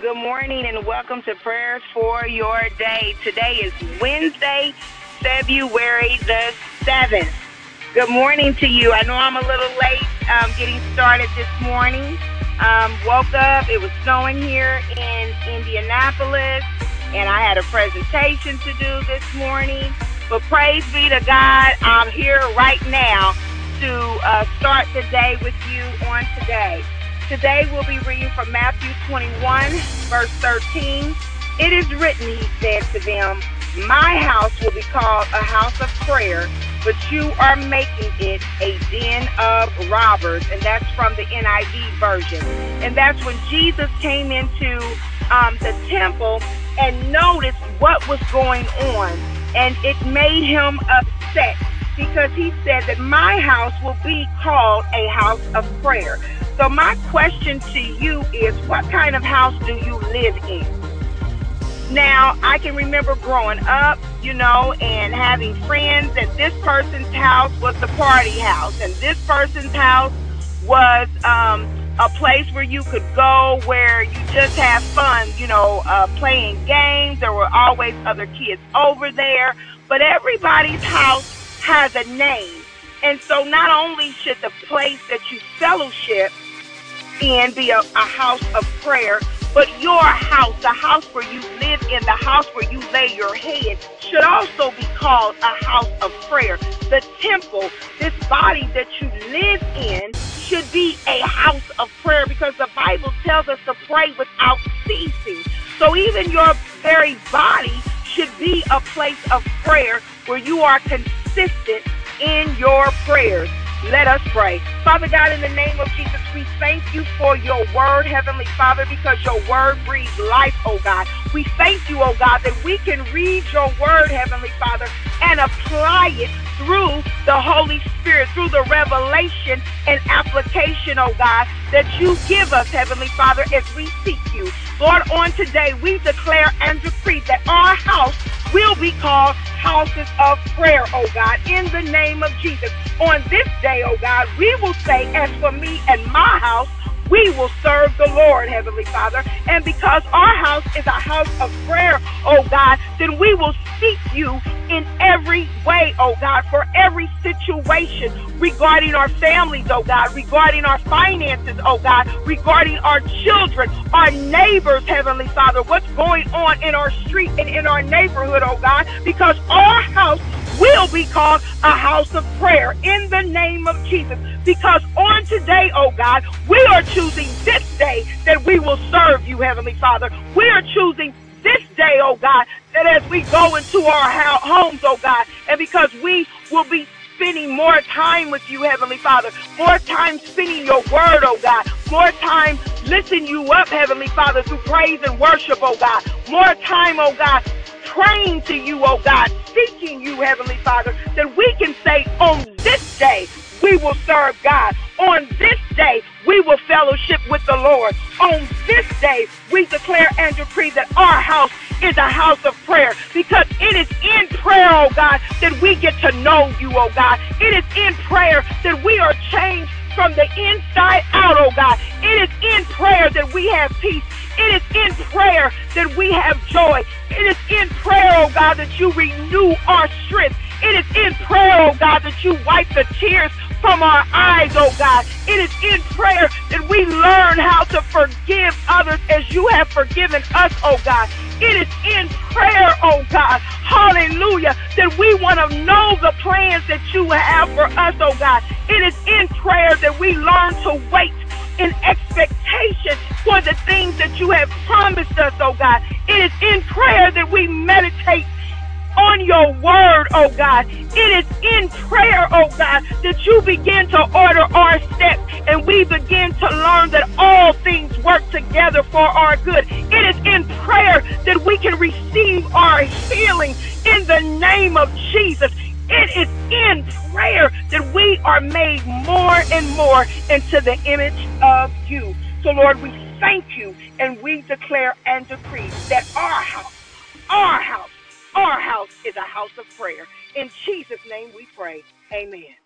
Good morning and welcome to Prayers for Your Day. Today is Wednesday, February the 7th. Good morning to you. I know I'm a little late um, getting started this morning. Um, woke up, it was snowing here in Indianapolis, and I had a presentation to do this morning. But praise be to God, I'm here right now to uh, start the day with you on today. Today we'll be reading from Matthew 21, verse 13. It is written, he said to them, My house will be called a house of prayer, but you are making it a den of robbers. And that's from the NIV version. And that's when Jesus came into um, the temple and noticed what was going on. And it made him upset because he said that my house will be called a house of prayer. So, my question to you is what kind of house do you live in? Now, I can remember growing up, you know, and having friends, that this person's house was the party house, and this person's house was um, a place where you could go where you just have fun, you know, uh, playing games. There were always other kids over there, but everybody's house has a name. And so, not only should the place that you fellowship in be a, a house of prayer, but your house, the house where you live in, the house where you lay your head, should also be called a house of prayer. The temple, this body that you live in, should be a house of prayer because the Bible tells us to pray without ceasing. So even your very body should be a place of prayer where you are in your prayers. Let us pray. Father God, in the name of Jesus, we thank you for your word, Heavenly Father, because your word breathes life, oh God. We thank you, oh God, that we can read your word, Heavenly Father, and apply it through the Holy Spirit, through the revelation and application, oh God, that you give us, Heavenly Father, as we seek you. Lord, on today, we declare and decree that our house will be called houses of prayer, oh God, in the name of Jesus. On this day, oh God, we will say, as for me and my house, we will serve the Lord, Heavenly Father. And because our house is a house of prayer, oh God, then we will seek you in every way, oh God, for every situation regarding our families, oh God, regarding our finances, oh God, regarding our children, our neighbors, Heavenly Father, what's going on in our street and in our neighborhood, oh God, because our house will be called a house of prayer in the name of Jesus. Because oh God, we are choosing this day that we will serve you, Heavenly Father. We are choosing this day, oh God, that as we go into our homes, oh God, and because we will be spending more time with you, Heavenly Father, more time spending your word, oh God, more time lifting you up, Heavenly Father, through praise and worship, oh God, more time, oh God, praying to you, oh God, seeking you, Heavenly Father, that we can say on this day, we will serve God. On this fellowship with the Lord. On this day, we declare and decree that our house is a house of prayer because it is in prayer, oh God, that we get to know you, oh God. It is in prayer that we are changed from the inside out, oh God. It is in prayer that we have peace. It is in prayer that we have joy. It is in prayer, oh God, that you renew our strength. It is in prayer, oh God, that you wipe the tears from our eyes, oh God. It is in prayer that we learn how to forgive others as you have forgiven us, oh God. It is in prayer, oh God. Hallelujah. That we want to know the plans that you have for us, oh God. It is in prayer that we learn to wait in expectation for the things that you have promised us, oh God. It is in prayer that we meditate on your word, oh God. It is in prayer, oh God, that you begin to order our steps and we begin to learn that all things work together for our good. It is in prayer that we can receive our healing in the name of Jesus. It is in prayer that we are made more and more into the image of you. So, Lord, we thank you and we declare and decree that our house, our house, our house is a house of prayer. In Jesus' name we pray. Amen.